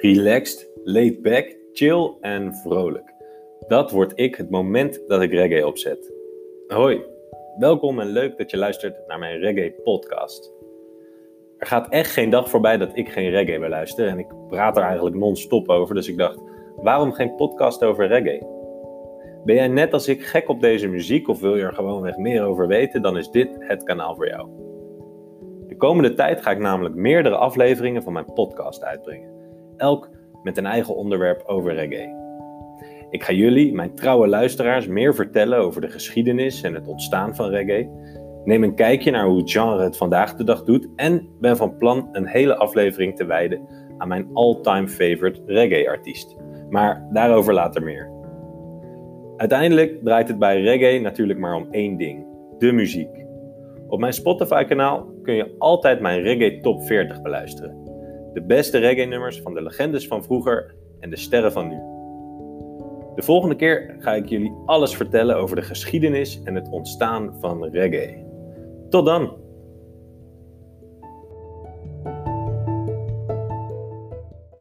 Relaxed, laid back, chill en vrolijk. Dat word ik het moment dat ik reggae opzet. Hoi, welkom en leuk dat je luistert naar mijn reggae podcast. Er gaat echt geen dag voorbij dat ik geen reggae beluister en ik praat er eigenlijk non-stop over, dus ik dacht, waarom geen podcast over reggae? Ben jij net als ik gek op deze muziek of wil je er gewoonweg meer over weten, dan is dit het kanaal voor jou. De komende tijd ga ik namelijk meerdere afleveringen van mijn podcast uitbrengen elk met een eigen onderwerp over reggae. Ik ga jullie, mijn trouwe luisteraars, meer vertellen over de geschiedenis en het ontstaan van reggae. Neem een kijkje naar hoe het genre het vandaag de dag doet en ben van plan een hele aflevering te wijden aan mijn all-time favorite reggae-artiest. Maar daarover later meer. Uiteindelijk draait het bij reggae natuurlijk maar om één ding: de muziek. Op mijn Spotify-kanaal kun je altijd mijn reggae top 40 beluisteren de beste reggae-nummers van de legendes van vroeger en de sterren van nu. De volgende keer ga ik jullie alles vertellen over de geschiedenis en het ontstaan van reggae. Tot dan!